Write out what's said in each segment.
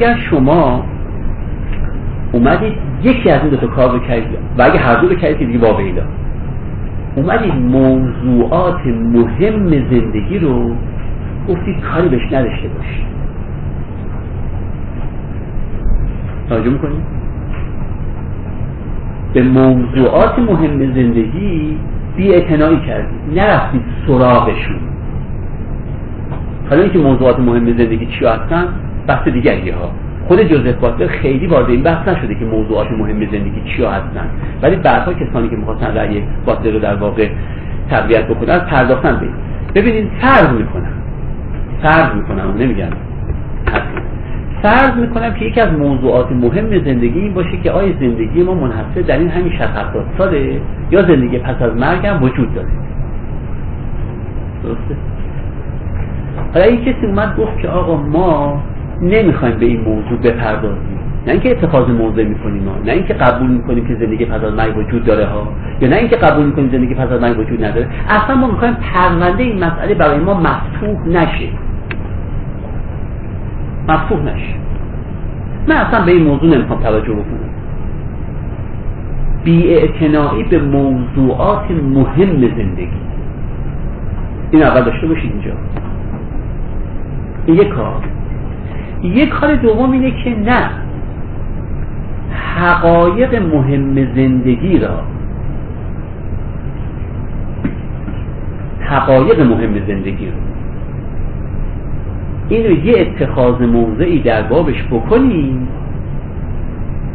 اگر شما اومدید یکی از این دو تا کار رو کردید و اگه هر دو رو کردید دیگه واقعی اومدید موضوعات مهم زندگی رو گفتید کاری بهش نداشته باشید. توجه می‌کنید؟ به موضوعات مهم زندگی بی کردید. نرفتید سراغشون. حالا اینکه موضوعات مهم زندگی چی هستن؟ بحث دیگری ها. خود جوزف باتلر خیلی وارد این بحث نشده که موضوعات مهم زندگی چیا هستن. ولی بعدها کسانی که می‌خواستن رأی باتلر رو در واقع تقویت بکنن پرداختن به ببینید فرض می‌کنم. فرض می‌کنم نمیگم. فرض می‌کنم که یکی از موضوعات مهم زندگی این باشه که آیا زندگی ما منحصر در این همین 60 70 ساله یا زندگی پس از مرگ هم وجود داره. درسته؟ حالا این کسی اومد گفت که آقا ما نمی‌خوایم به این موضوع بپردازیم. نه اینکه اتخاذ موضع می‌کنیم ها نه اینکه قبول می‌کنیم که زندگی پس از مرگ وجود داره ها یا نه اینکه قبول می‌کنیم زندگی پس از مرگ وجود نداره. اصلا ما می‌خوایم پرونده این مسئله برای ما مفتوح نشه. مفتوح نشه. من اصلا به این موضوع نمی‌خوام توجه بکنم. بی به موضوعات مهم زندگی. این اول داشته باشید اینجا. این یک کار. یک کار دوم اینه که نه. حقایق مهم زندگی را. حقایق مهم زندگی رو. اینو یه اتخاذ موضعی در بابش بکنیم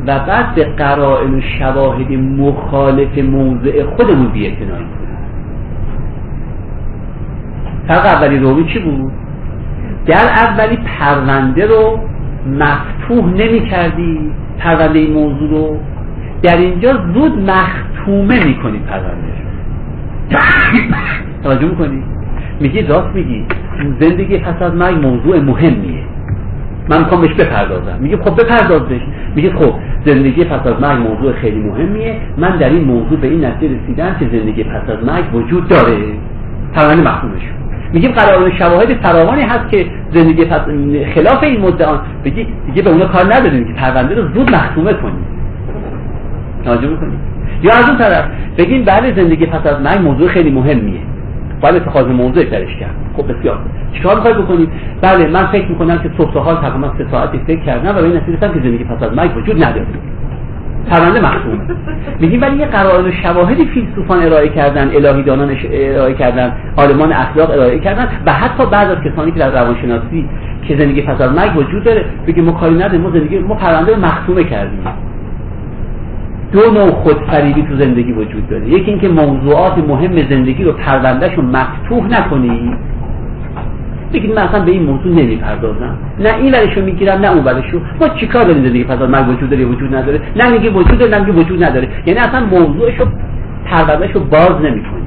و بعد به قرائن و شواهد مخالف موضع خودمون بیعتنایی کنیم فرق اولی روی چی بود؟ در اولی پرونده رو مفتوح نمی کردی پرونده این موضوع رو. در اینجا زود مختومه می کنی پرونده توجه می‌کنی؟ میگی راست میگی. زندگی پس از مرگ موضوع مهمیه. من می‌خوام بهش بپردازم. میگه خب بپردازش. میگه خب زندگی پس از مرگ موضوع خیلی مهمیه. من در این موضوع به این نتیجه رسیدم که زندگی پس از مرگ وجود داره. پرونده مختومه شد میگیم قرار شواهد فراوانی هست که زندگی پس خلاف این مدعان بگی دیگه به اونا کار نداریم که پرونده رو زود مختومه کنیم. توجه می‌کنیم یا از اون طرف بگیم بله زندگی پس از مرگ موضوع خیلی مهمیه. باید اتخاذ موضوع درش کرد. خب بسیار چیکار می‌خوای بکنید بله من فکر می‌کنم که صبح حال تقریبا سه ساعتی فکر کردم و به این نتیجه که زندگی پس از مرگ وجود نداره. پرونده مختومه میگیم ولی یه قرائن و شواهدی فیلسوفان ارائه کردن الهیدانان ارائه کردن عالمان اخلاق ارائه کردن و حتی بعض از کسانی که در روانشناسی که زندگی پس از مرگ وجود داره بگه ما کاری نداریم ما زندگی ما پرونده رو مختومه کردیم. دو نوع خودفریبی تو زندگی وجود داره. یکی اینکه موضوعات مهم زندگی رو پروندهشو مفتوح نکنی. بگید من اصلا به این موضوع نمی‌پردازم. نه این ورشو می‌گیرم نه اون ورشو. ما چیکار داریم زندگی پس از مرگ وجود داره وجود نداره؟ نه میگی وجود داره نه وجود نداره. یعنی اصلا موضوعشو پروندهشو باز نمی‌کنی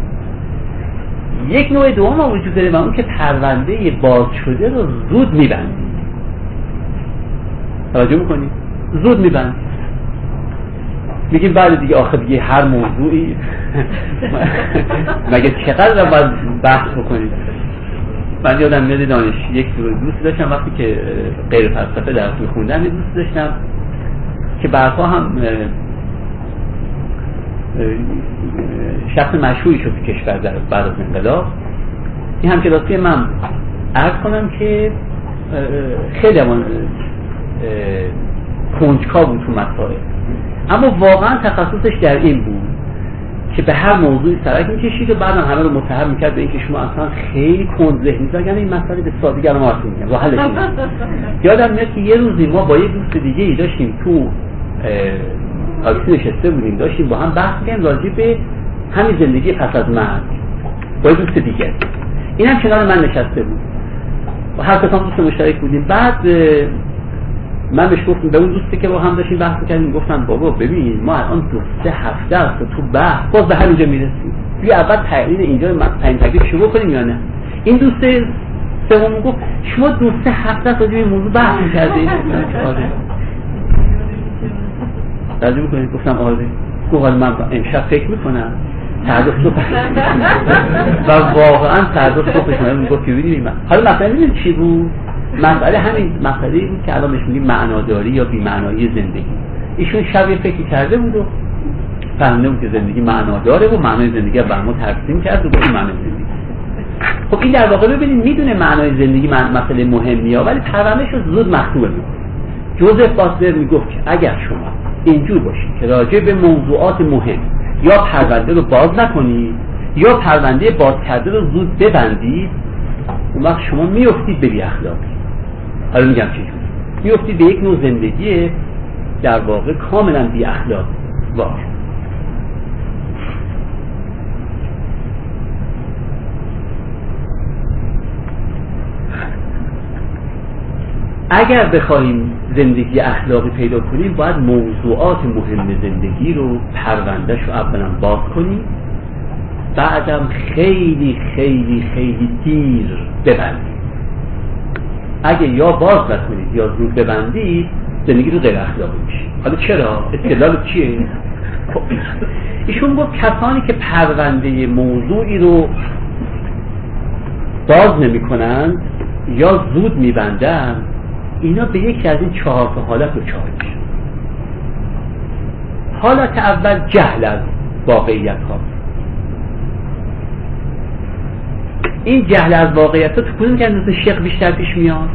یک نوع دوم وجود داره و اون که پرونده باز شده رو زود میبندی توجه می‌کنی؟ زود میبندی میگیم بعد دیگه آخه دیگه هر موضوعی. مگه چقدر باید بحث بکنید من یادم میاد دانش یک دوست داشتم وقتی که غیر فلسفه درس میخوندم دوست داشتم که بعدها هم شخص مشهوری شد تو کشور در بعد از انقلاب. این هم کلاسی من عرض کنم که خیلی من کنجکا بود تو مسائل. اما واقعا تخصصش در این بود. که به هر موضوعی سرک می‌کشید و بعدم همه رو متهم می‌کرد به اینکه شما اصلا خیلی کند ذهنی یعنی این مسئله به سادگی الان واسه میگم حلش یادم میاد که یه روزی ما با یه دوست دیگه ای داشتیم تو تاکسی نشسته بودیم. داشتیم با هم بحث می‌کنیم راجع به همین زندگی پس از مرگ. با یه دوست دیگه. این هم کنار من نشسته بود. و هر کتام دوست مشترک بودیم. بعد من بهش گفتم به اون دوستی که با هم داشتیم بحث کردیم گفتم بابا ببین ما الان دو سه هفته است تو بحث باز به همینجا می‌رسیم. بیا اول تعیین اینجا تعیین تکلیف شروع کنیم یا نه؟ این دوست سوم گفت شما دو سه هفته است این موضوع بحث می‌کردید آره می‌کنید؟ گفتم آره. گفت من امشب فکر می‌کنم. صبح. و واقعا فردا صبح شما می‌گفت که حالا مثلا چی بود؟ مسئله همین مسئله بود که الان بهش میگیم معناداری یا بیمعنایی زندگی. ایشون شب فکر کرده بود و فهمده بود که زندگی معنا داره و معنای زندگی بر ما ترسیم کرد و این معنای زندگی. خب این در واقع ببینید می‌دونه معنای زندگی مسئله مهمی ها ولی پروندهش رو زود مختومه می‌کنه جوزف باسلر می‌گفت که اگر شما اینجور باشید که راجع به موضوعات مهم یا پرونده رو باز نکنید یا پرونده باز کرده رو زود ببندید اون وقت شما میفتید به بی اخلاقی حالا میگم چجور میفتید به یک نوع زندگی در واقع کاملا بی اخلاق وار اگر بخواهیم زندگی اخلاقی پیدا کنیم باید موضوعات مهم زندگی رو پروندهش رو اولا باز کنیم بعدم خیلی خیلی خیلی دیر ببندید اگه یا باز نکنید یا زود ببندید زندگی رو غیر اخلاقی میشه حالا چرا؟ استدلال چیه؟ خب، ایشون گفت کسانی که پرونده موضوعی رو باز نمی کنند یا زود میبندند اینا به یکی از این چهار حالت رو چهار حالت اول جهل از واقعیت ها این جهل از واقعیت تو کدوم که از شق بیشتر پیش میاد؟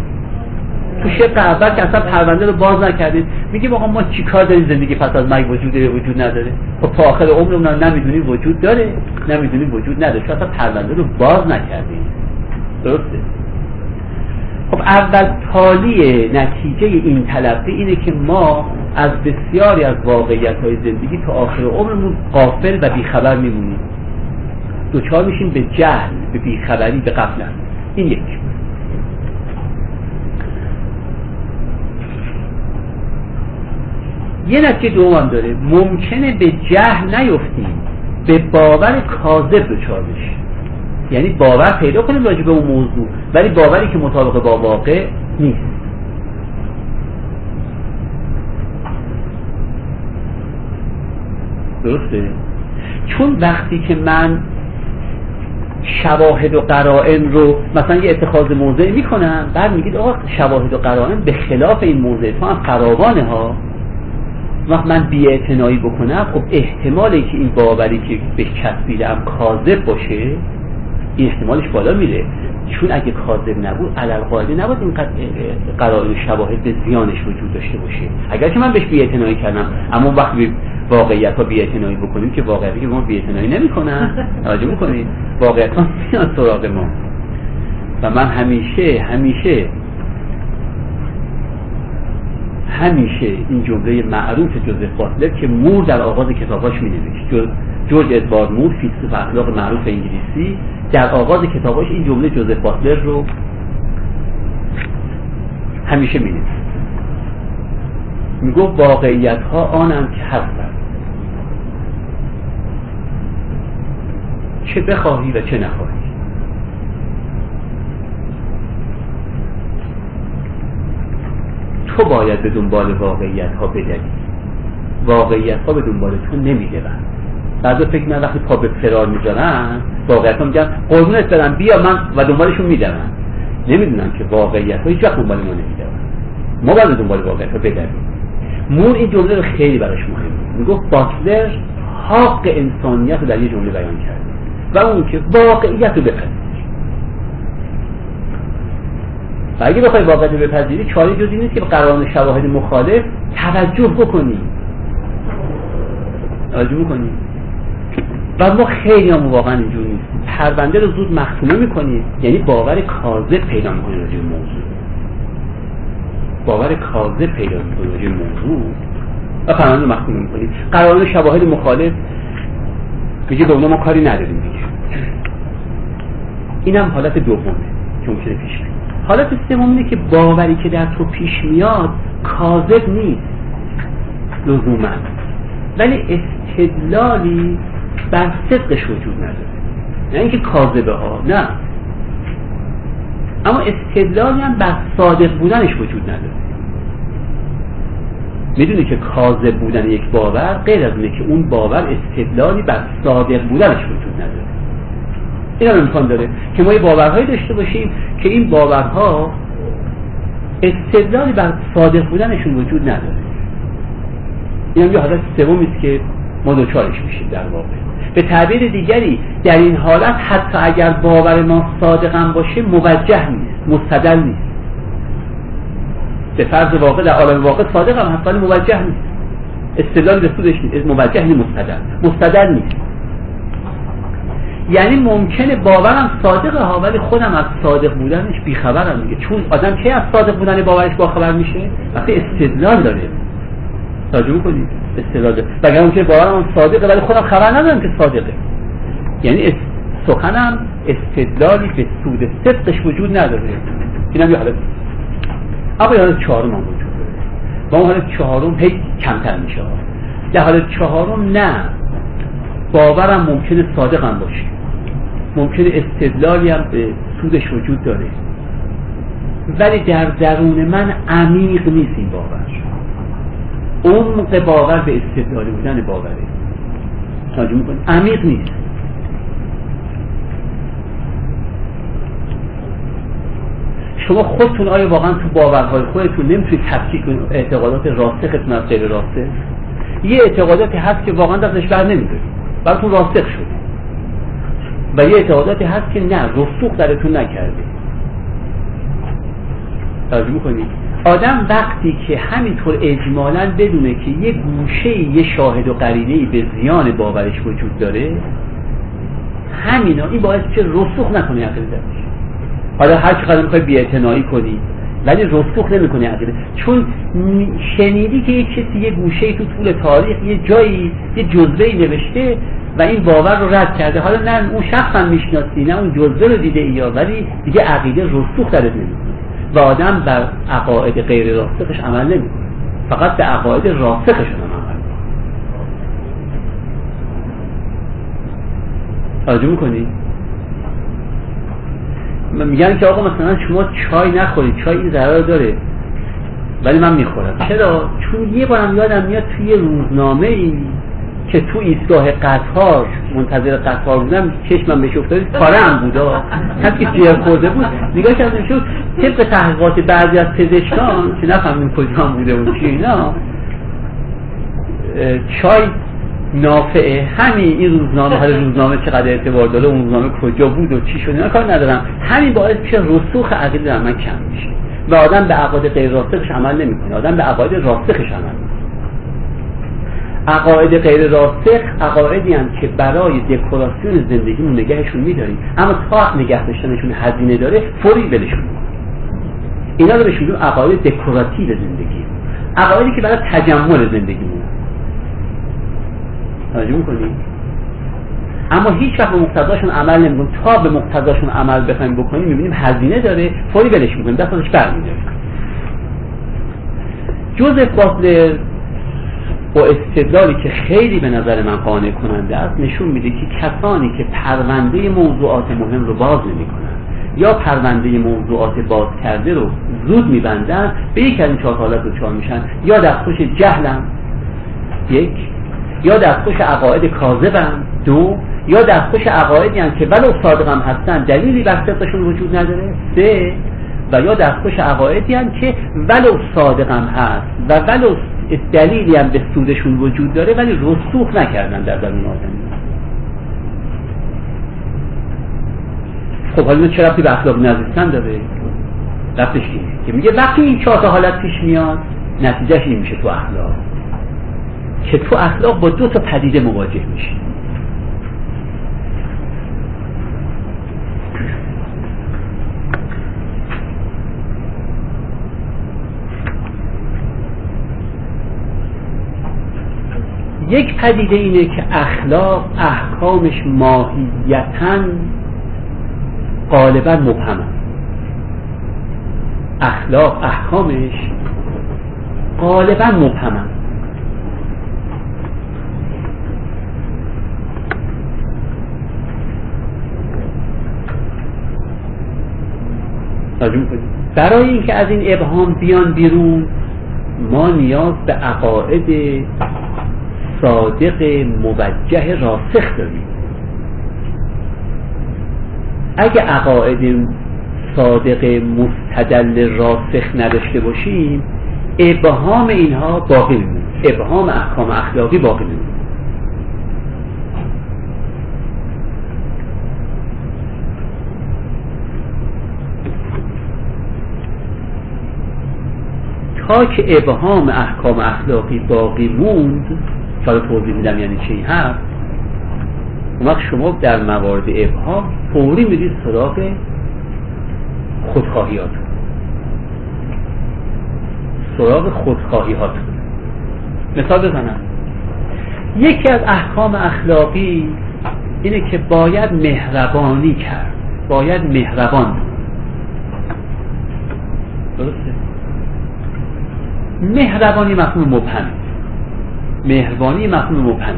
تو شق اول که اصلا پرونده رو باز نکردید میگیم آقا ما چیکار داریم زندگی پس از مرگ وجود داره وجود نداره؟ خب تا آخر عمرمون نمی‌دونیم وجود داره نمی‌دونیم وجود نداره چون اصلا پرونده رو باز نکردیم درسته؟ خب اول تالی نتیجه این تلقی اینه که ما از بسیاری از واقعیت های زندگی تا آخر عمرمون قافل و بیخبر میمونیم. دوچار میشیم به جهل به بیخبری به قفلت این یک. یه نتیجه دوم داره. ممکنه به جهل نیفتیم به باور کاذب دچار بشیم. یعنی باور پیدا کنیم راجع به اون موضوع ولی باوری که مطابق با واقع نیست. درسته؟ چون وقتی که من شواهد و قرائن رو مثلا یه اتخاذ موضع می‌کنم بعد میگید آقا شواهد و قرائن به خلاف این موضع تو هم فراوانه ها وقت من بی بکنم خب احتمالی که این باوری که به چسبیدم کاذب باشه این احتمالش بالا میره. چون اگه کاذب نبود علل نبود اینقدر قرار شواهد به زیانش وجود داشته باشه. اگر که من بهش بی‌اعتنایی کردم اما وقتی واقعیت ها بی‌اعتنایی بکنیم که واقعیتی که ما بی‌اعتنایی نمی‌کنن. توجه می‌کنید؟ واقعیت ها میان سراغ ما. و من همیشه همیشه همیشه این جمله معروف جوزف باتلر که مور در آغاز کتاباش می نوشت جورج ادوارد مور فیلسوف اخلاق معروف انگلیسی در آغاز کتاباش این جمله جوزف باتلر رو همیشه می می‌گفت واقعیت ها آنند که هستند. چه بخواهی و چه نخواهی. تو باید به دنبال واقعیت ها بدوی واقعیت ها به دنبال تو نمیدون بعضا فکر من وقتی پا به فرار می‌ذارن واقعیت ها میگن قربونت برم بیا من و دنبالشون می‌دونن نمی‌دونن که واقعیت ها هیچ وقت دنبال ما نمی‌دونن ما باید دنبال واقعیت ها بدویم مور این جمله رو خیلی براش مهم می‌گفت باتلر حق انسانیت رو در یه جمله بیان کرد و اون که واقعیت رو بپذیر و اگه بخوای واقعیت رو بپذیری چاره جزی نیست که به قراران شواهد مخالف توجه بکنی. توجه بکنی. و ما خیلی هم واقعا اینجور نیست پرونده رو زود مختومه می‌کنیم. یعنی باور کاذب پیدا می‌کنی راجع موضوع. باور کاذب پیدا می‌کنی راجع موضوع. و پرونده رو مختومه می‌کنی قراران شواهد مخالف میگه به ما کاری نداریم دیگه. اینم حالت دومه که ممکنه پیش بیاد. حالت سوم که باوری که در تو پیش میاد کاذب نیست. لزوما. ولی استدلالی بر صدقش وجود نداره. نه اینکه کاذبه ها نه. اما استدلالی هم بر صادق بودنش وجود نداره. می‌دونی که کاذب بودن یک باور غیر از اینه که اون باور استدلالی بر صادق بودنش وجود نداره. این هم امکان داره که ما یه باورهایی داشته باشیم که این باورها استدلالی بر صادق بودنشون وجود نداره. این هم یه حالت سومی است که ما دوچارش میشیم در واقع. به تعبیر دیگری در این حالت حتی اگر باور ما صادقم باشه موجه نیست مستدل نیست. به فرض واقع در عالم واقع صادق هم هست موجه نیست. استدلال به سودش نیست. موجه نیست مستدل. مستدل نیست. یعنی ممکنه باورم صادقه ها ولی خودم از صادق بودنش بیخبرم میگه چون آدم کی از صادق بودن باورش باخبر میشه؟ وقتی استدلال داره. توجه کنید. استدلال داره. وگرنه ممکنه باورم صادقه ولی خودم خبر ندارم که صادقه. یعنی سخنم استدلالی به سود صدقش وجود نداره. اینم یه حالت. اما حالت چهارم هم وجود داره. با اون حالت چهارم هی کمتر میشه. در حالت چهارم نه. باورم ممکنه صادقم باشه. ممکنه استدلالی هم به سودش وجود داره. ولی در درون من عمیق نیست این باور. عمق باور به استدلالی بودن باوره. توجه می‌کنید عمیق نیست. شما خودتون آیا واقعا تو باورهای خودتون نمی‌تونید تفکیک کنید؟ اعتقادات راسختون از غیر راسخ. یه اعتقاداتی هست که واقعا دستش بر نمیده براتون راسخ شده. و یه اعتقاداتی هست که نه رسوخ درتون نکرده. توجه می‌کنید آدم وقتی که همینطور اجمالا بدونه که یه گوشه یه شاهد و قرینه به زیان باورش وجود داره همینا این باعث که رسوخ نکنه عقیدتش حالا هر چقدر می‌خوای بیاعتنایی کنی ولی رسوخ نمی‌کنه عقیده. چون شنیدی که یه کسی یه گوشه تو طول تاریخ یه جایی یه جزوه نوشته و این باور رو رد کرده. حالا نه اون شخص می‌شناسی نه اون جزوه رو دیده یا ولی دیگه عقیده رسوخ درت نمی‌کنه. و آدم بر عقاید غیر راسخش عمل نمی‌کنه فقط به عقاید راسخش عمل توجه می‌کنی؟ میگن که آقا مثلا شما چای نخورید چای این ضرر داره. ولی من می‌خورم. چرا؟ چون یه بارم یادم میاد توی روزنامه ای که تو ایستگاه قطار منتظر قطار بودم چشمم بهش افتاد هم بودا. کسی که جیر خورده بود نگاه کردم شد طبق تحقیقات بعضی از پزشکان که نفهمیم کجا هم بوده بود چی اینا چای نافعه همین این روزنامه حالا روزنامه چقدر اعتبار داره اون روزنامه کجا بود و چی شده کار ندارم. همین باعث میشه رسوخ عقیده در من کم میشه و آدم به عقاید غیر راسخش عمل نمی‌کنه. آدم به عقاید راسخش عمل عقاید غیر راسخ عقایدی هم که برای دکوراسیون زندگیمون نگهشون میداریم. اما تا نگه داشتنشون هزینه داره فوری ولشون اینا رو بهشون عقاید دکوراتیو زندگی. عقایدی که برای تجمل زندگیمون. توجه می‌کنیم اما هیچ وقت به مقتضاشون عمل نمی‌کنیم. تا به مقتضاشون عمل بخوایم بکنیم می‌بینیم هزینه داره فوری ولش می‌کنیم. دست ازش برمیداریم جوزف باتلر با استدلالی که خیلی به نظر من قانع کننده است نشون میده که کسانی که پرونده موضوعات مهم رو باز نمی‌کنن یا پرونده موضوعات باز کرده رو زود میبندن به یک از این چهار حالت دچار میشن. یا دستخوش جهلن یک. یا دستخوش عقاید کاذبن دو. یا دستخوش عقایدی هم که ولو صادقم هستن دلیلی بر صدقشون وجود نداره سه. و یا دستخوش عقایدی هم که ولو صادقم هست و ولو دلیلی هم به سودشون وجود داره ولی رسوخ نکردن در درون آدمی. خب حالا چه رفتی به اخلاق نزدیکتن داره؟ رفتش اینه که میگه وقتی این چهار حالت پیش میاد نتیجهش این میشه تو اخلاق. که تو اخلاق با دو تا پدیده مواجه میشه یک پدیده اینه که اخلاق احکامش ماهیتا غالبا مبهم اخلاق احکامش غالبا مبهم برای اینکه از این ابهام بیان بیرون ما نیاز به عقاعد صادق موجه راسخ داریم. اگه عقاعد صادق مستدل راسخ نداشته باشیم ابهام اینها باقی میمونه. ابهام احکام اخلاقی باقی میمونه. تا که ابهام احکام اخلاقی باقی موند حالا توضیح میدم یعنی چی؟ هست اون وقت شما در موارد ابهام فوری میرید سراغ خودخواهیات. سراغ خودخواهیات. مثال بزنم. یکی از احکام اخلاقی اینه که باید مهربانی کرد. باید مهربان. درسته؟ مهربانی مفهوم مبهم. مهربانی مفهوم مبهم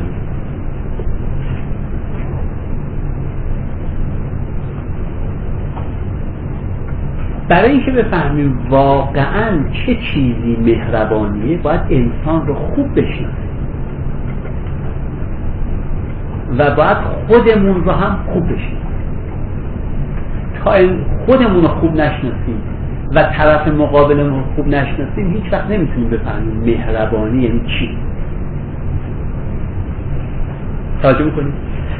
برای اینکه بفهمیم واقعا چه چیزی مهربانیه باید انسان رو خوب بشناسیم. و باید خودمون رو هم خوب بشناسیم. تا خودمون رو خوب نشناسیم و طرف مقابلمون خوب نشناسیم هیچ وقت نمی‌تونیم بفهمیم مهربانی یعنی چی. توجه می‌کنیم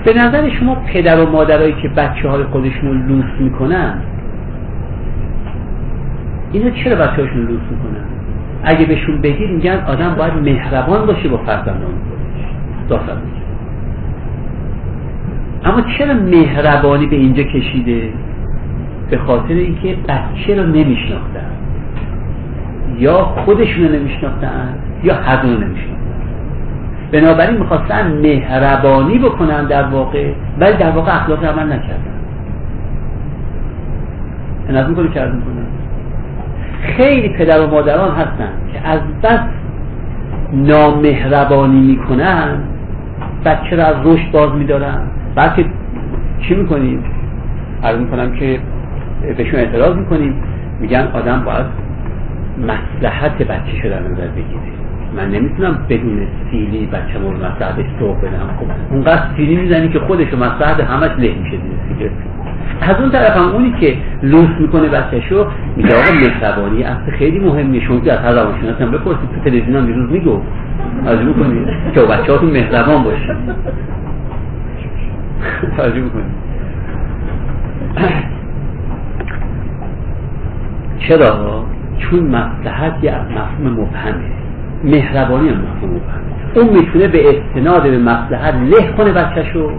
به نظر شما پدر و مادرایی که بچه های خودشون رو لوس می‌کنن اینا چرا بچه هاشون لوس می‌کنن؟ اگه بهشون بگید میگن آدم باید مهربان باشه با فرزندان خودش. اما چرا مهربانی به اینجا کشیده؟ به خاطر اینکه بچه رو نمیشناختن. یا خودشون رو نمیشناختن یا هر رو نمیشناختن. بنابراین می‌خواستن مهربانی بکنن در واقع ولی در واقع اخلاق عمل نکردن. نظر می‌کنی کردن کنن خیلی پدر و مادران هستن که از بس نامهربانی می‌کنن بچه رو از رشد باز میدارن؟ بلکه چی می‌کنیم؟ عرض می‌کنم که بهشون اعتراض می‌کنیم میگن آدم باید مسلحت بچه شده نظر بگیره. من نمی‌تونم بدون سیلی بچه رو مسلحت سوق بدم. خب اونقدر سیلی می‌زنی که خودش و مسلحت همش له میشه دیگه. از اون طرف هم اونی که لوس می‌کنه بچهشو میگه آقا مهربانی اصل خیلی مهمه. شما که از هر روانشناس هم بپرسید تو تلویزیون هم دیروز میگو از می‌کنید که بچه هاتون مهربان باشه. توجه می‌کنید چرا؟ چون مصلحت یه مفهوم مبهمه. مهربانی هم مفهوم اون می‌تونه به استناد به مصلحت له کنه بچهشو.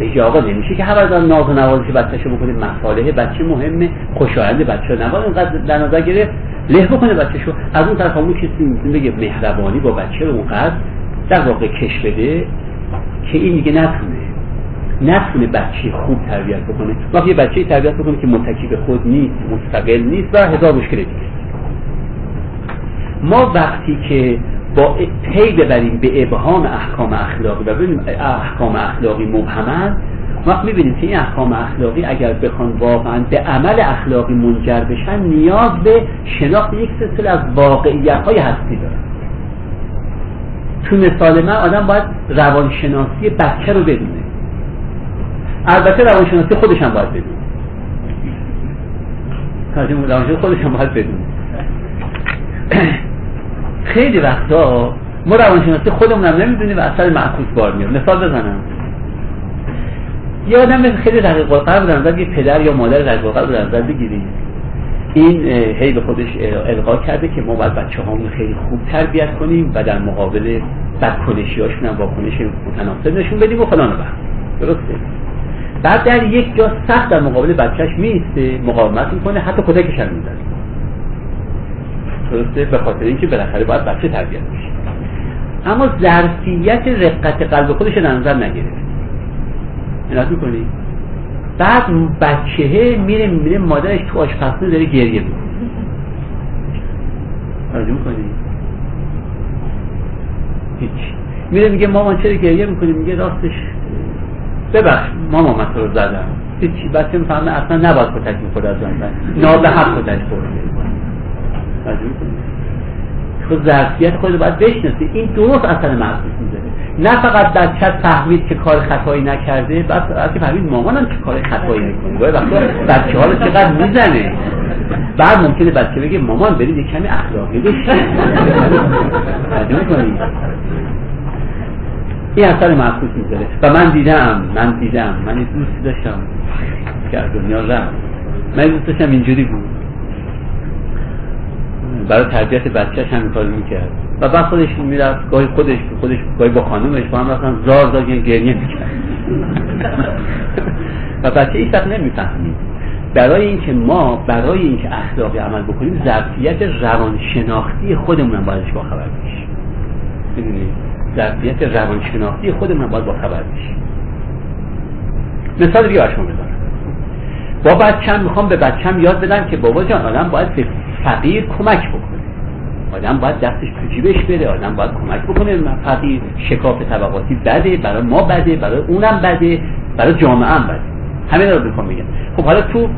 بگه آقا نمیشه که هر از ناز و نوازش بچهشو بکنه. مصالح بچه مهمه. خوشایند بچه نباید اینقدر در نظر گرفت. له بکنه بچهشو. از اون طرف اون کسی می‌تونه بگه مهربانی با بچه رو اونقدر در واقع کش بده که این دیگه نتونه. نتونه بچه خوب تربیت بکنه. وقتی بچه تربیت بکنه که متکی به خود نیست مستقل نیست و هزار مشکل دیگه. ما وقتی که با پی ببریم به ابهام احکام اخلاقی و ببینیم احکام اخلاقی مبهمن وقت می‌بینیم که این احکام اخلاقی اگر بخوان واقعا به عمل اخلاقی منجر بشن نیاز به شناخت یک سلسله از واقعیت های هستی دارن. تو مثال من آدم باید روانشناسی بچه رو بدونه. البته روانشناسی خودش هم باید بدون روانشناسی خودش هم باید بدون خیلی وقتا ما روانشناسی خودمون هم نمی‌دونیم و اثر معکوس بار میاد مثال بزنم. یه آدم خیلی رقیق القلب در یه پدر یا مادر رقیق القلب در نظر بگیرید. این هی به خودش القا کرده که ما باید بچه هامون خیلی خوب تربیت کنیم و در مقابل بدکنشی هاشون هم واکنش متناسب نشون بدیم و فلان درسته؟ بعد در یک جا سخت در مقابل بچهش میسته مقاومت می‌کنه حتی کتکش هم می‌زنه. درسته؟ به خاطر اینکه بالاخره باید بچه تربیت بشه. اما ظرفیت رقت قلب خودش در نظر نگرفت. عنایت می‌کنی؟ بعد بچه میره میره مادرش تو آشپزخونه داره گریه می‌کنه. توجه می‌کنی؟ هیچ. میره میگه مامان چرا گریه می‌کنی؟ میگه راستش ببخش ماما من رو زدم. هیچی بچه می‌فهمه اصلا نباید کتک می‌خورد از من. نابه حق کتک خورد تو ظرفیت خود باید بشناسی. این درست اثر محسوس می‌ذاره. نه فقط بچه فهمید که کار خطایی نکرده بعد وقتی فهمید مامانم که کار خطایی نکنه. باید وقتا بچه ها رو چقدر می‌زنه؟ بعد ممکنه بچه بگه مامان برید یک کمی اخلاقی بشید این اثر محسوس می‌ذاره. و من دیدم من دیدم. من دوست داشتم. که دنیا رفت من دوست داشتم اینجوری بود. برای تربیت بچهش هم کار می‌کرد. و بعد خودش می‌رفت گاهی خودش خودش گاهی با خانومش با هم رفتن زار زار گریه می‌کرد. و بچه ایش وقت نمی‌فهمید. برای اینکه ما برای اینکه اخلاقی عمل بکنیم ظرفیت روانشناختی خودمون هم بایدش با خبر بشیم ظرفیت روانشناختی خودمون باید با خبر بشیم مثال دیگه برشون بزنم. با بچم می‌خوام به بچم یاد بدم که بابا جان آدم باید به فقیر کمک بکنه. آدم باید دستش تو جیبش بره آدم باید کمک بکنه. فقیر شکاف طبقاتی بده برای ما بده برای اونم بده برای جامعه هم بده. همین رو می‌خوام بگم. خب حالا تو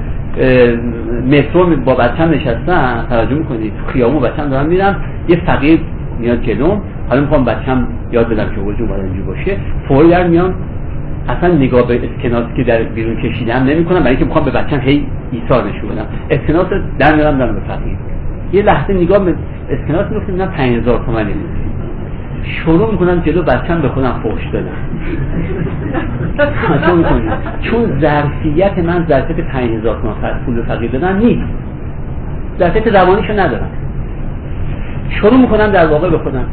مترو با بچم نشستم توجه می‌کنید تو خیامون بچم دارم میرم یه فقیر میاد جلوم حالا می‌خوام بچم یاد بدم که اوجه باید اینجور باشه فوری در میان اصلا نگاه به اسکناسی که در بیرون کشیدم نمی کنم برای اینکه می‌خوام به بچم هی ایثار نشون بدم. اسکناس در میارم دارم به فقیر یه لحظه نگاه به اسکناس میفتم می‌بینم 5000 تومانی شروع می‌کنم جلو بچم به خودم فوش دادم. چون ظرفیت من ظرفیت 5000 تومان پول فقیر دادن نیست. ظرفیت روانیشو ندارم. شروع می‌کنم در واقع به خودم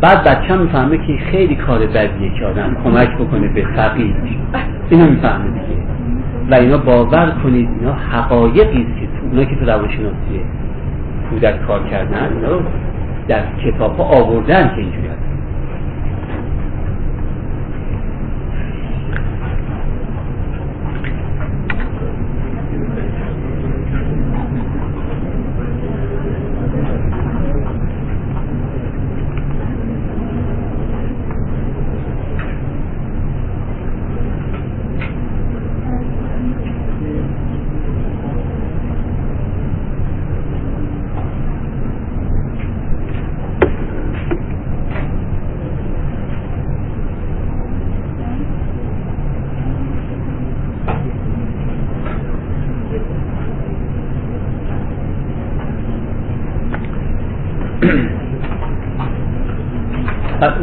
بعد بچه هم می‌فهمه که خیلی کار بدیه که آدم کمک بکنه به فقیر. اینو می‌فهمه دیگه. و اینا باور کنید اینا حقایقی است که اونا که تو روانشناسی کودک کار کردن اینا رو در کتاب ها آوردن که اینجوری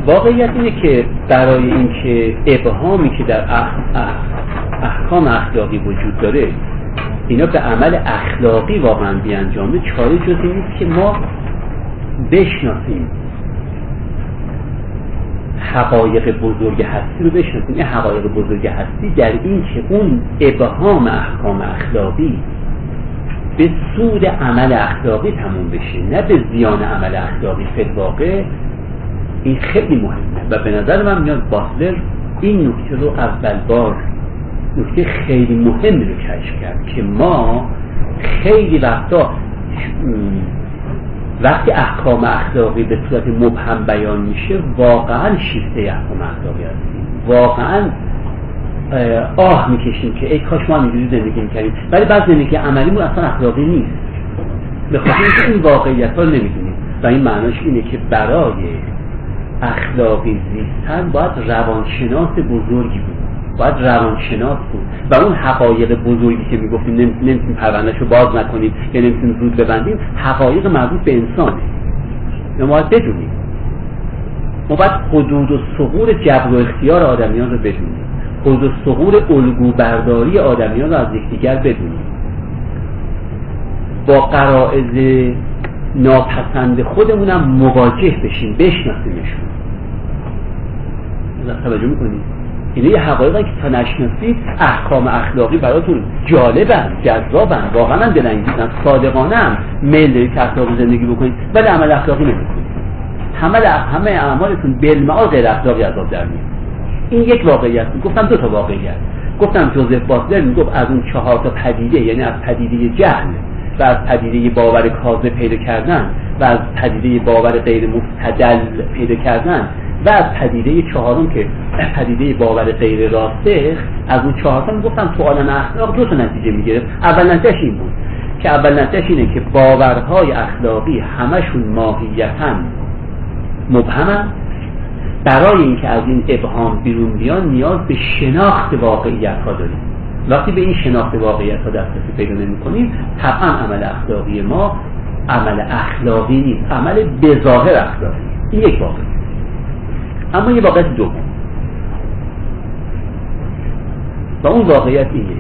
واقعیت اینه که برای اینکه ابهامی که در احکام اخلاقی وجود داره اینا به عمل اخلاقی واقعا بیانجامه چاره جزی نیست که ما بشناسیم. حقایق بزرگ هستی رو بشناسیم. این حقایق بزرگ هستی در این که اون ابهام احکام اخلاقی به سود عمل اخلاقی تموم بشه نه به زیان عمل اخلاقی فدواقع این خیلی مهمه. و به نظر من میاد باسلر این نکته رو اول بار نکته خیلی مهمی رو کشف کرد که ما خیلی وقتا وقتی احکام اخلاقی به صورت مبهم بیان میشه واقعا شیفته احکام اخلاقی هستیم. واقعا آه می‌کشیم که ای کاش ما اینجوری زندگی می‌کردیم. ولی بعد زندگی عملیمون اصلا اخلاقی نیست. به خاطر اینکه این واقعیت ها نمی‌دونیم. و این معناش اینه که برای اخلاقی زیستن باید روانشناس بزرگی بود. باید روانشناس بود. و اون حقایق بزرگی که می‌گفتیم نمی‌تونیم پروندهش رو باز نکنیم یا نمی‌تونیم زود ببندیم حقایق مربوط به انسانه. ما باید بدونیم. ما باید حدود و سقور جبر و اختیار آدمیان رو بدونیم. حدود و سقور الگو برداری آدمیان رو از یکدیگر بدونیم. با قرائز ناپسند خودمونم مواجه بشیم بشناسیمشون. توجه می‌کنید اینه یه حقایقی که تا نشناسید احکام اخلاقی براتون جالبن جذابن واقعا هم دلانگیزن صادقانه هم میل دارید اخلاقی زندگی بکنید ولی عمل اخلاقی نمی‌کنید. همه همه اعمالتون بالمعال غیر اخلاقی از آب در میاد. این یک واقعیت گفتم دو تا واقعیت. گفتم جوزف باسلر می‌گفت از اون چهار تا پدیده یعنی از پدیده جهل و از پدیده باور کاذب پیدا کردن و از پدیده باور غیر مستدل پیدا کردن و از پدیده چهارم که پدیده باور غیر راسته از اون چهارم گفتم تو عالم اخلاق دو تا نتیجه می‌گرفت. اول نتیجه این بود که اول نتیجه اینه که باورهای اخلاقی همشون ماهیتا مبهمن. برای اینکه از این ابهام بیرون بیان نیاز به شناخت واقعیت ها داریم. وقتی به این شناخت واقعیت ها دسترسی پیدا نمی کنیم طبعا عمل اخلاقی ما عمل اخلاقی نیست عمل بظاهر اخلاقی این یک واقع اما یه واقعیت دوم. و اون واقعیت اینه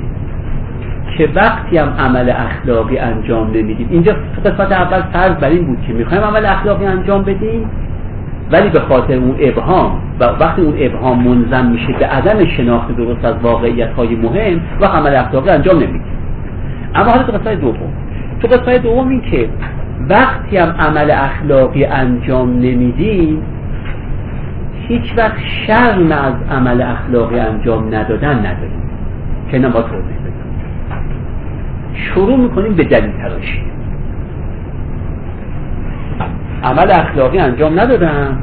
که وقتی هم عمل اخلاقی انجام نمیدیم اینجا قسمت اول فرض بر این بود که می‌خوایم عمل اخلاقی انجام بدیم ولی به خاطر اون ابهام و وقتی اون ابهام منظم میشه به عدم شناخت درست از واقعیت های مهم و عمل اخلاقی انجام نمیدیم اما حالا تو قسمت دوم. تو قسمت دوم این که وقتی هم عمل اخلاقی انجام نمیدیم هیچ وقت شرم از عمل اخلاقی انجام ندادن نداریم که با توضیح بدم شروع می‌کنیم به دلیل تراشی عمل اخلاقی انجام ندادم.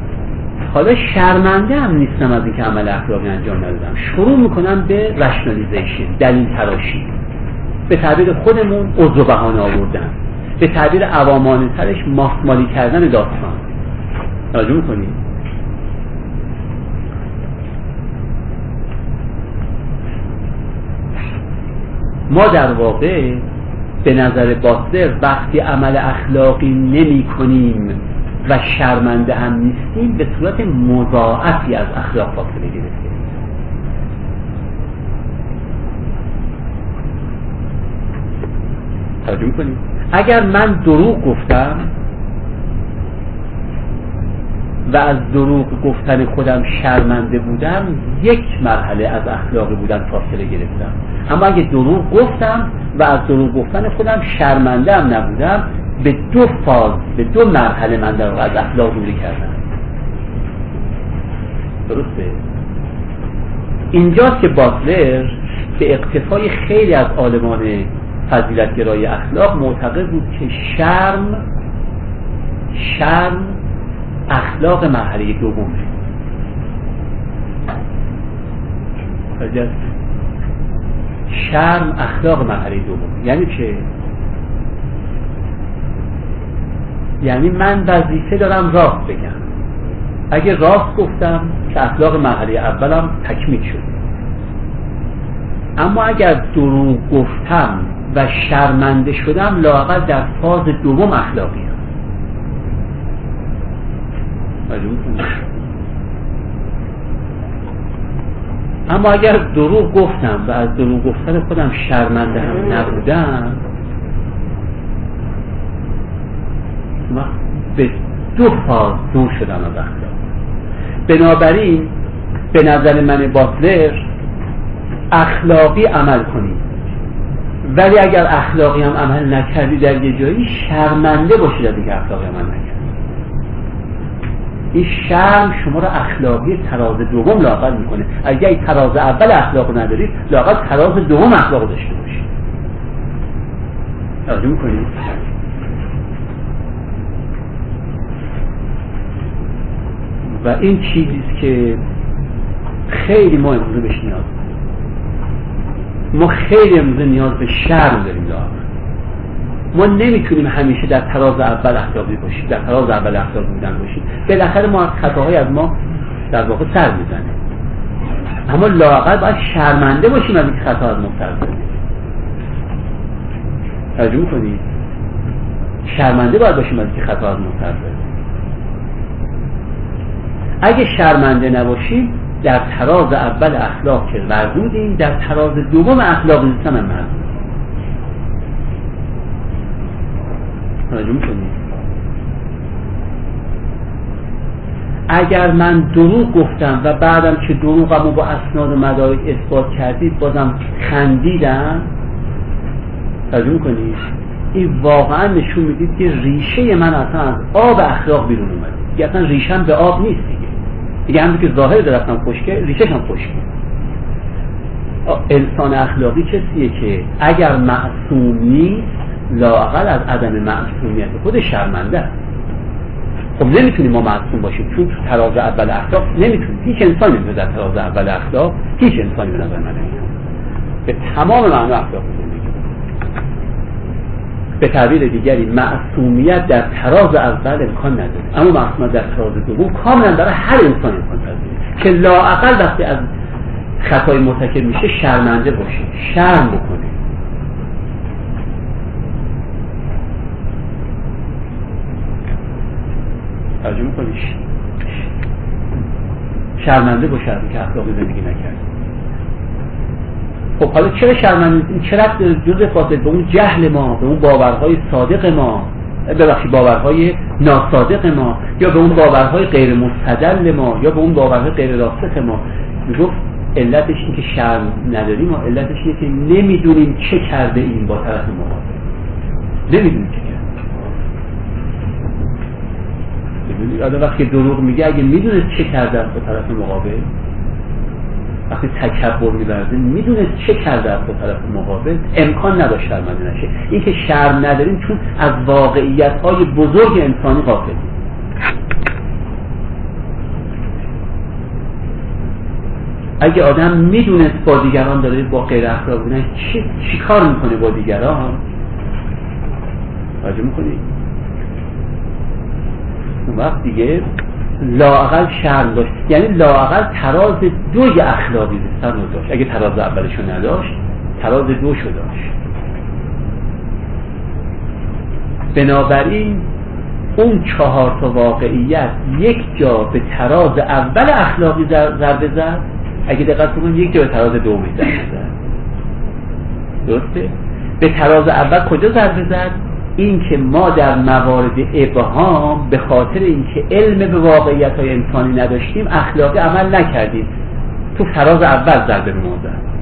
حالا شرمنده هم نیستم از اینکه عمل اخلاقی انجام ندادم. شروع می‌کنم به رشنالیزیشن دلیل تراشی. به تعبیر خودمون عضو بهانه آوردن. به تعبیر عوامانه ترش ماسمالی کردن داستان. توجه می‌کنید ما در واقع به نظر باستر وقتی عمل اخلاقی نمی کنیم و شرمنده هم نیستیم به صورت مضاعفی از اخلاق فاصله گرفته توجه می‌کنیم اگر من دروغ گفتم و از دروغ گفتن خودم شرمنده بودم یک مرحله از اخلاقی بودن فاصله گرفتم. اما اگه دروغ گفتم و از دروغ گفتن خودم شرمنده هم نبودم به دو فاز به دو مرحله من در از اخلاق دوری کردم. درسته؟ اینجاست که باتلر به اقتفای خیلی از آلمان فضیلتگرای اخلاق معتقد بود که شرم شرم اخلاق مرحله دومه. شرم اخلاق مرحله دوم یعنی چه؟ یعنی من وظیفه دارم راست بگم. اگه راست گفتم که اخلاق مرحله اولم تکمیل شد. اما اگر دروغ گفتم و شرمنده شدم لاقل در فاز دوم اخلاقی هم. اما اگر دروغ گفتم و از دروغ گفتن خودم شرمنده هم نبودم به دو فاز دور شدم از اخلاق. بنابراین به نظر من باتلر اخلاقی عمل کنید. ولی اگر اخلاقی هم عمل نکردی در یه جایی شرمنده باشید از اینکه اخلاقی عمل نکردی این شرم شما رو اخلاقی تراز دوم لاقل می‌کنه. اگر این تراز اول اخلاق ندارید لاقل تراز دوم اخلاق داشته باشید. توجه می‌کنید؟ و این چیزیست که خیلی ما امروزه بهش نیاز ما خیلی امروزه نیاز به شرم داریم لاقل ما نمی‌تونیم همیشه در تراز اول اخلاقی باشیم در تراز اول اخلاقی بودن باشیم. بالاخره ما از خطاهای از ما در واقع سر می‌زنه. اما لاقل باید شرمنده باشیم از این خطا از ما سر توجه می‌کنید شرمنده باید باشیم از این خطا از ما سر اگه شرمنده نباشیم در تراز اول اخلاق که مردودیم در تراز دوم اخلاق نیستن هم مردود اگر من دروغ گفتم و بعدم که دروغمو با اسناد و مدارک اثبات کردید بازم خندیدم ترجمه کنید این واقعا نشون می‌دید که ریشه من اصلا از آب اخلاق بیرون اومده. دیگه اصلا ریشم به آب نیست دیگه. دیگه همون که ظاهر درستم خشکه ریشش هم خشکه انسان اخلاقی کسیه که اگر معصوم نیست لاقل از عدم معصومیت خود شرمنده. خب نمی‌تونیم ما معصوم باشیم چون تو تراز اول اخلاق نمی‌تونیم هیچ انسانی نمی‌تونه در تراز اول اخلاق هیچ انسانی به نظر من به تمام معنا اخلاق به تعبیر دیگری معصومیت در تراز اول امکان نداره. اما معصومیت در تراز دوم کاملا برای هر انسان امکان پذیره. که لاعقل وقتی از خطای مرتکب میشه شرمنده باشه شرم بکنه ترجمه کنیش شرمنده باشه که اخلاقی زندگی نکرد. خب حالا چرا شرمنده؟ چرا جز فاصل به اون جهل ما به اون باورهای صادق ما. ببخشید باورهای ناصادق ما. یا به اون باورهای غیر مستدل ما. یا به اون باورهای غیر راسخ ما. می‌گفت علتش این که شرم نداریم و علتش اینه که نمی‌دونیم چه کرده این با طرف مقابل. نمی‌دونیم چه کرده. آدم وقتی دروغ میگه اگه می‌دونه چه کرده با طرف مقابل وقتی تکبر میبرده می‌دونه چه کرده با طرف مقابل امکان نداشت شرمنده نشه. این که شرم نداریم چون از واقعیت های بزرگ انسانی غافلیم. اگه آدم می‌دونست با دیگران داره با غیر اخلاق بودن چی, چی کار می‌کنه با دیگران؟ راجع می‌کنی؟ اون وقت دیگه لاقل شرم داشت. یعنی لاقل تراز دوی اخلاقی زستن رو داشت. اگه تراز اولشو نداشت تراز دوشو داشت. بنابراین اون چهار تا واقعیت یک جا به تراز اول اخلاقی ضربه زد. اگه دقت کنیم یک جا به تراز دومی ضربه زد. درسته؟ به تراز اول کجا ضربه زد؟ این که ما در موارد ابهام به خاطر اینکه علم به واقعیت های انسانی نداشتیم اخلاقی عمل نکردیم. تو تراز اول ضربه زد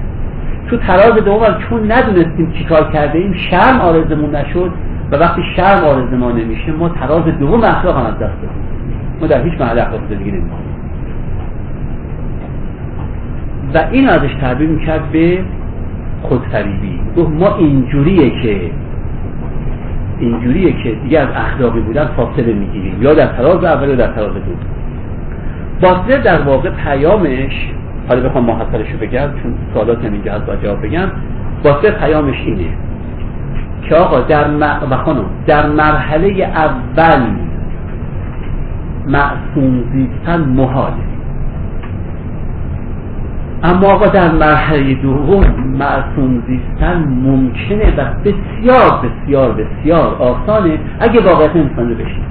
تو تراز دوم چون ندونستیم چیکار کرده ایم شرم آرزمون نشد و وقتی شرم آرز ما نمیشه ما تراز دوم اخلاق هم از دست دادیم. ما در هیچ محل اخلاق زندگی نمی‌کنیم. و این ازش تعبیر می‌کرد به خودفریبی. ما اینجوریه که اینجوریه که دیگه از اخلاقی بودن فاصله می‌گیریم. یا در تراز اول یا در تراز دوم. باطله در واقع پیامش حالا بخوام محصلش رو بگم چون سوالات اینجا باید جواب بگم. باطله پیامش اینه که آقا در م... در مرحله اول معصوم زیستن محاله. اما آقا در مرحله دوم معصوم زیستن ممکنه و بسیار بسیار بسیار آسانه. اگه واقعیت انسان رو بشید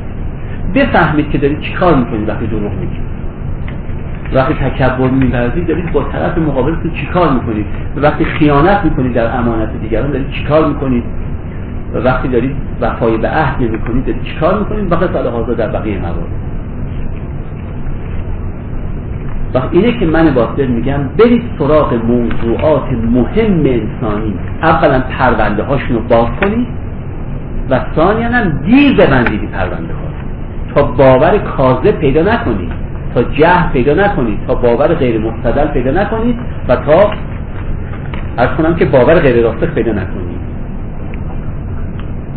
بفهمید که دارید چیکار می‌کنید وقتی دروغ میگید. وقتی تکبر میورزید دارید با طرف مقابلتون چیکار می‌کنید. وقتی خیانت می‌کنید در امانت دیگران دارید چیکار می‌کنید. وقتی دارید وفای به عهد نمی‌کنید دارید چیکار می‌کنید. و قصد در بقیه موارد. و اینه که من باطل میگم برید سراغ موضوعات مهم انسانی. اولا پرونده هاشون رو باز کنید و ثانیا هم دیر ببندید پرونده ها تا باور کاذب پیدا نکنید تا جه پیدا نکنید تا باور غیر مستدل پیدا نکنید و تا از کنم که باور غیر راسخ پیدا نکنید.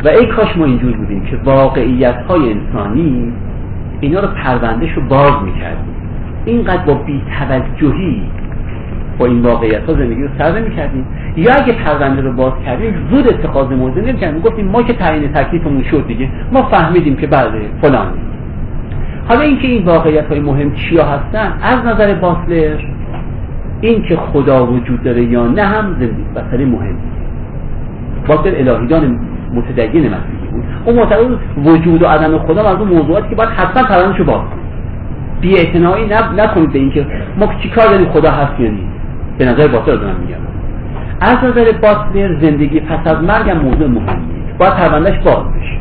و ای کاش ما اینجور بودیم که واقعیت های انسانی اینا رو پروندهش رو باز می‌کردیم. اینقدر با بیتوجهی با این واقعیت ها زندگی رو سر نمی کردیم یا اگه پرونده رو باز کردیم زود اتخاذ موضع نمی کردیم گفتیم ما که تعیین تکلیفمون شد دیگه. ما فهمیدیم که بله فلان. حالا اینکه این واقعیت های مهم چیا هستن از نظر باسلر این که خدا وجود داره یا نه هم مسئله مهم. باسلر الهیدان متدین مسیحی بود. اون معتقد وجود و عدم خدا از اون موضوعاتی که باید حتما پروندهش رو باز بی اعتنایی نکنید به اینکه ما چی کار داریم خدا هست یا به نظر باطل دارم میگم. از نظر باطل زندگی پس از مرگ هم موضوع مهمیه باید پروندهش باز بشه.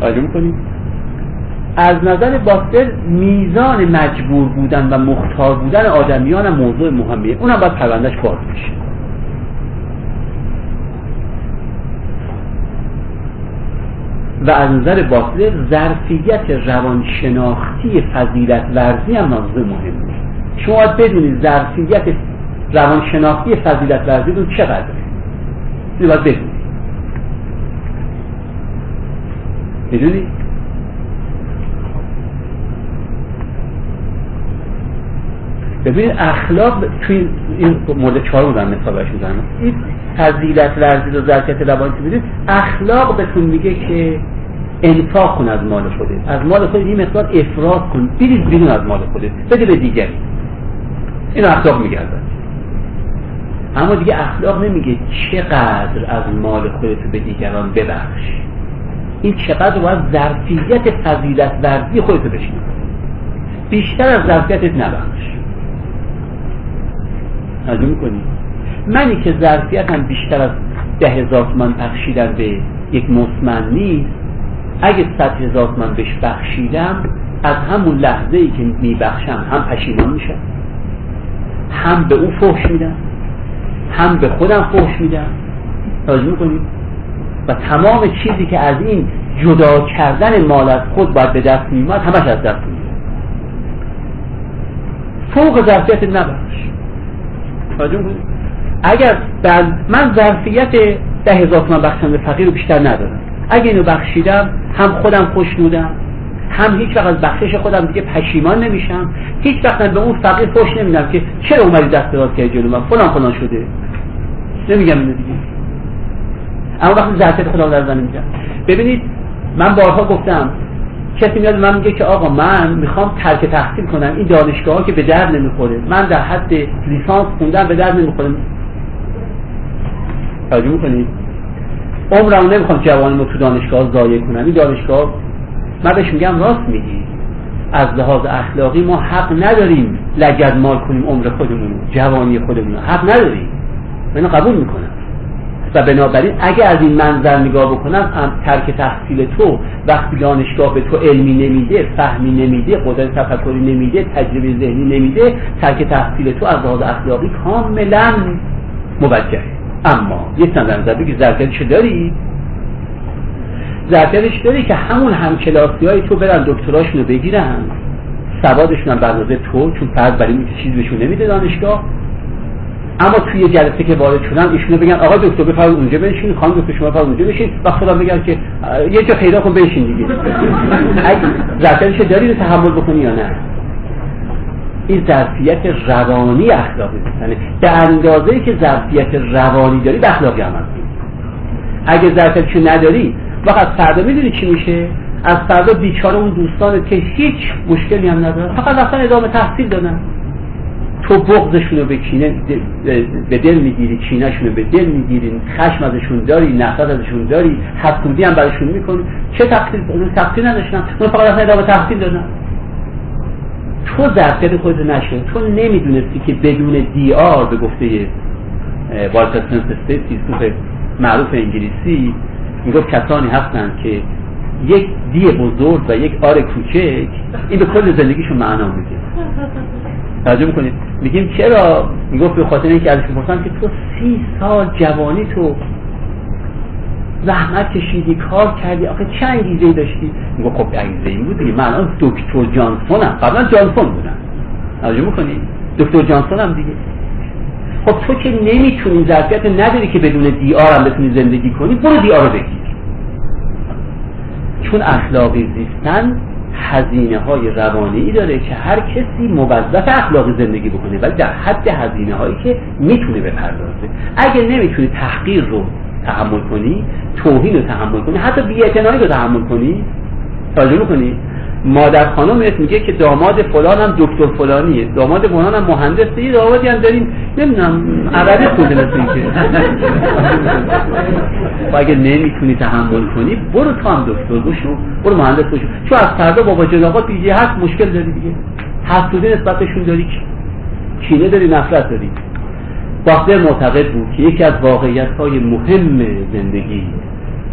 توجه می‌کنید از نظر باطل میزان مجبور بودن و مختار بودن آدمیان هم موضوع مهمیه. اونم باید پروندهش باز بشه. و از نظر باطل ظرفیت روانشناختی فضیلت ورزی هم موضوع مهمه شما بدونید ظرفیت روانشناختی فضیلت ورزی رو چقدره. اینو باید بدونید؟ ببینید اخلاق توی این مورد چهار بودن مثالش می‌زنم. این فضیلت ورزی و ظرفیت روانی که ببینید اخلاق بهتون میگه که انفاق کن از مال خودت. از مال خودت این مقدار افراد کن. بریز بیرون از مال خودت. بده به دیگری. این اخلاق میگرده اما دیگه اخلاق نمیگه چقدر از مال خودت به دیگران ببخش. این چقدر باید ظرفیت فضیلت ورزی خودت بشین. بیشتر از ظرفیتت نبخش. توجه می‌کنی منی که ظرفیتم بیشتر از ده هزار تومن بخشیدن به یک مطمئن نیست. اگه صد هزار تومن بهش بخشیدم از همون لحظه ای که میبخشم هم پشیمان میشم. هم به او فحش میدم. هم به خودم فحش میدم. توجه می‌کنید و تمام چیزی که از این جدا کردن مال از خود باید به دست میومد همش از دست میاد فوق ظرفیت نبخش. اگر من ظرفیت ده هزار تومن بخشم به فقیر رو بیشتر ندارم. اگه اینو بخشیدم هم خودم خوشنودم هم هیچ وقت از بخشش خودم دیگه پشیمان نمیشم. هیچ وقت به اون فقیر خوش نمیدم که چرا اومدی دست دراز کردی جلو من؟ فلان فلان شده. نمیگم اینو دیگه. اما وقتی ظرفیت خودم در میگم ببینید من بارها گفتم کسی میاد من میگه که آقا من می‌خوام ترک تحصیل کنم این دانشگاه ها که به درد نمی‌خوره. من در حد لیسانس خوندم به درد نمی‌خوره. توجه می‌کنید عمرم نمی‌خوام جوانیمو تو دانشگاه ضایع کنم. این دانشگاه من بهش میگم راست میگی. از لحاظ اخلاقی ما حق نداریم لگد مال کنیم عمر خودمون جوانی خودمون. حق نداریم. من قبول می‌کنم. و بنابراین اگه از این منظر نگاه بکنم ترک تحصیل تو وقتی دانشگاه به تو علمی نمیده فهمی نمیده قدرت تفکری نمیده تجربه ذهنی نمیده ترک تحصیل تو از لحاظ اخلاقی کاملا موجهه اما یه نظر بگی ظرفیتش داری؟ ظرفیتش داری که همون همکلاسی های تو برن دکتراشون رو بگیرن. سوادشون هم تو چون فرض برای این بهشون نمیده دانشگاه. اما توی جلسه که وارد شدن ایشونو بگن آقا دکتر بفرمایید اونجا بنشین خانم دکتر شما بفرمایید اونجا بشین و خدا بگن که یه جا پیدا کن بنشین دیگه. ظرفیتش داری رو تحمل بکنی یا نه؟ این ظرفیت روانی اخلاقی یعنی به اندازه که ظرفیت روانی داری به اخلاقی عمل اگه ظرفیتشو نداری وقت فردا می‌دونی چی میشه؟ از فردا بیچاره اون دوستان که هیچ مشکلی هم ندارن. فقط اصلا ادامه تحصیل دادن. تو بغضشون رو به کینه به دل می‌گیری کینهشون رو به دل می‌گیری خشم ازشون داری نفرت ازشون داری حسودی هم براشون می‌کنی. چه تقصیر؟ تقصیر نداشتن. اون فقط اصلا ادامه تحصیل دادن. تو ظرفیت خودت نشه تو نمی‌دونستی که بدون دی آر به گفته والتر فیلسوف معروف انگلیسی می‌گفت کسانی هستند که یک دی بزرگ و یک آر کوچک این به کل زندگیشون معنا میده. توجه می‌کنید؟ میگیم چرا؟ می‌گفت به خاطر اینکه ازش می‌پرسن که تو سی سال جوانی تو زحمت کشیدی کار کردی آخه چه انگیزه داشتی؟ میگه خب انگیزه این بود دیگه. من الان دکتر جانسونم. قبلا جانسون بودم. توجه می‌کنی دکتر جانسون هم دیگه. خب تو که نمی‌تونی ظرفیت نداری که بدون دی آر هم بتونی زندگی کنی برو دی آر بگیر. چون اخلاقی زیستن هزینه های روانی داره که هر کسی موظف اخلاقی زندگی بکنه ولی در حد هزینه هایی که می‌تونه بپردازه. اگه نمی‌تونی تحقیر رو تحمل کنی توهین رو تحمل کنی حتی بی‌اعتنایی رو تحمل کنی توجه کنی مادر خانم میگه که داماد فلان هم دکتر فلانیه. داماد فلان هم مهندسه یه دامادی هم داریم. نمی‌دونم عربی خونده مثل که و اگه نمی‌تونی تحمل کنی برو تو هم دکتر. بشو برو مهندس بشو چون از فردا بابا جناقات دیگه هست مشکل داری دیگه. حسودی نسبت بهشون داری. کینه داری نفرت داری. باختر معتقد بود که یکی از واقعیت های مهم زندگی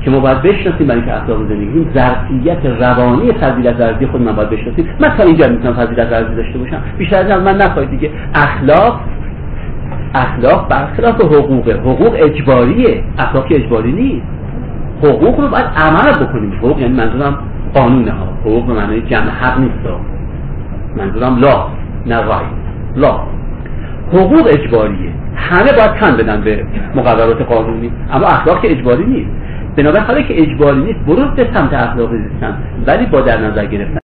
که ما باید بشناسیم برای اینکه اخلاق زندگی ظرفیت روانی فضیلت ورزی خود من باید بشناسیم. من تا اینجا می‌تونم فضیلت ورزی داشته باشم؟ بیشتر از من نخواهید دیگه. اخلاق اخلاق برخلاف حقوقه. حقوق اجباریه. اخلاقی اجباری نیست. حقوق رو باید عمل بکنیم. حقوق یعنی منظورم قانونه ها. حقوق به معنای جمع حق نیست. منظورم لا نه رای لا. حقوق اجباریه. همه باید تن بدن به مقررات قانونی. اما اخلاق اجباری نیست. بنابراین حالا که اجباری نیست برو به سمت اخلاق زیستن ولی با در نظر گرفتن.